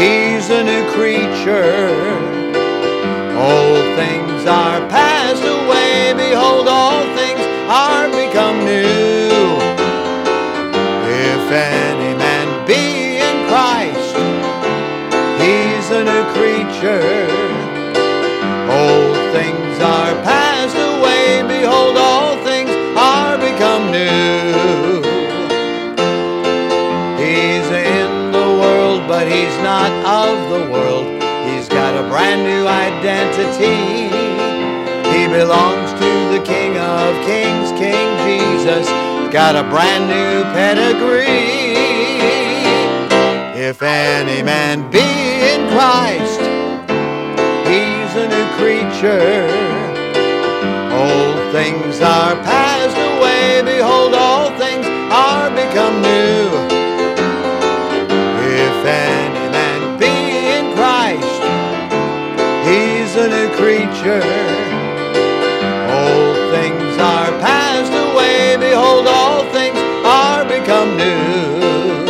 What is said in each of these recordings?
He's a new creature. Old things are passed away. Behold, all things not of the world. He's got a brand new identity. He belongs to the King of Kings, King Jesus. Got a brand new pedigree. If any man be in Christ, he's a new creature. Old things are passed away. Behold, all things are become new. If he's a creature. Old things are passed away. Behold, all things are become new.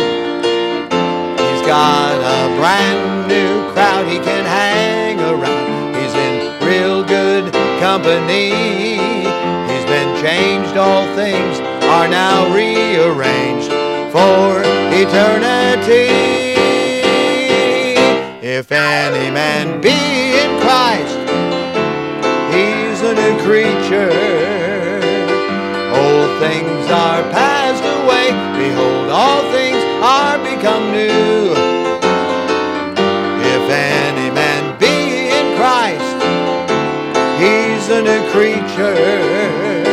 He's got a brand new crowd he can hang around. He's in real good company. He's been changed. All things are now rearranged for eternity. If any man be in new creature.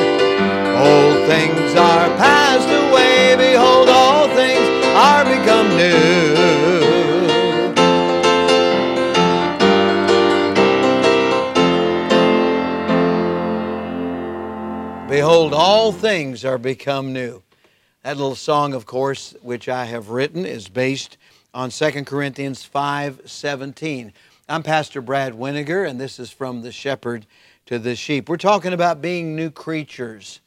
Old things are passed away. Behold, all things are become new. Behold, all things are become new. That little song, of course, which I have written, is based on 2 Corinthians 5 17. I'm Pastor Brad Weniger, and this is from the shepherd to the sheep. We're talking about being new creatures.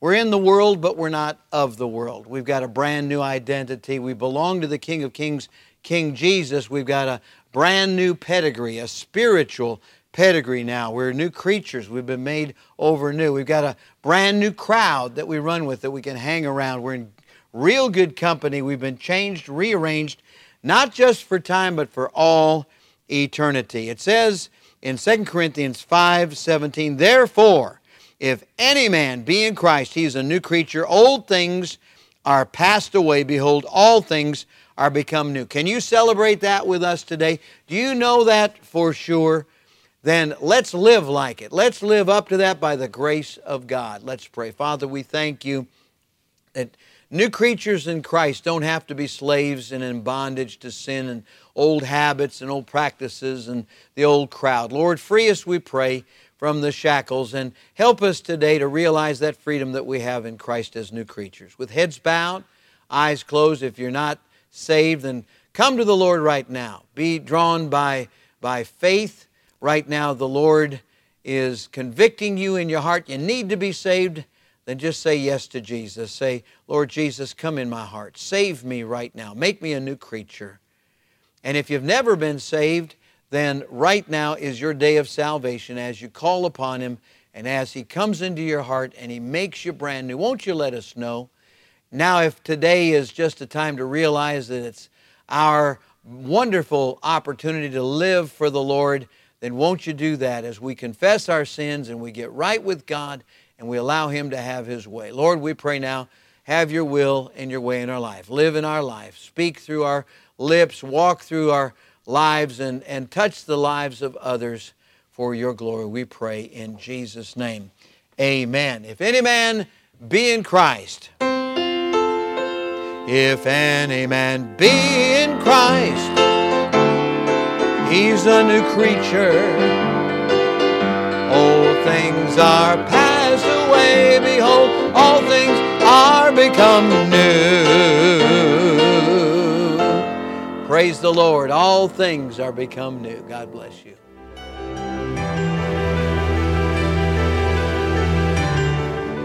We're in the world, but we're not of the world. We've got a brand new identity. We belong to the King of Kings, King Jesus. We've got a brand new pedigree, a spiritual pedigree now. We're new creatures. We've been made over new. We've got a brand new crowd that we run with that we can hang around. We're in real good company. We've been changed, rearranged, not just for time, but for all eternity. It says in 2 Corinthians 5 17, Therefore, if any man be in Christ, he is a new creature. Old things are passed away. Behold, all things are become new. Can you celebrate that with us today? Do you know that for sure? Then let's live like it. Let's live up to that by the grace of God. Let's pray. Father, we thank you that new creatures in Christ don't have to be slaves and in bondage to sin and old habits and old practices and the old crowd. Lord, free us, we pray, from the shackles and help us today to realize that freedom that we have in Christ as new creatures. With heads bowed, eyes closed, if you're not saved, then come to the Lord right now. Be drawn by, by faith. Right now, the Lord is convicting you in your heart. You need to be saved. Then just say yes to Jesus. Say, Lord Jesus, come in my heart. Save me right now. Make me a new creature. And if you've never been saved, then right now is your day of salvation as you call upon Him and as He comes into your heart and He makes you brand new. Won't you let us know? Now, if today is just a time to realize that it's our wonderful opportunity to live for the Lord, then won't you do that as we confess our sins and we get right with God and we allow Him to have His way? Lord, we pray now, have your will and your way in our life. Live in our life. Speak through our lips, walk through our lives, and, and touch the lives of others for your glory. We pray in Jesus' name. Amen. If any man be in Christ, if any man be in Christ, he's a new creature. Old things are passed away. Behold, all things are become new. Praise the Lord. All things are become new. God bless you.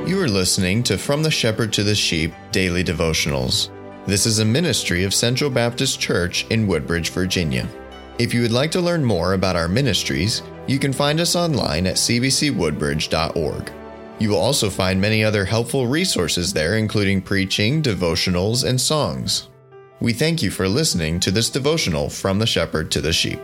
You are listening to From the Shepherd to the Sheep Daily Devotionals. This is a ministry of Central Baptist Church in Woodbridge, Virginia. If you would like to learn more about our ministries, You can find us online at cbcwoodbridge.org. You will also find many other helpful resources there, including preaching, devotionals, and songs. We thank you for listening to this devotional from the shepherd to the sheep.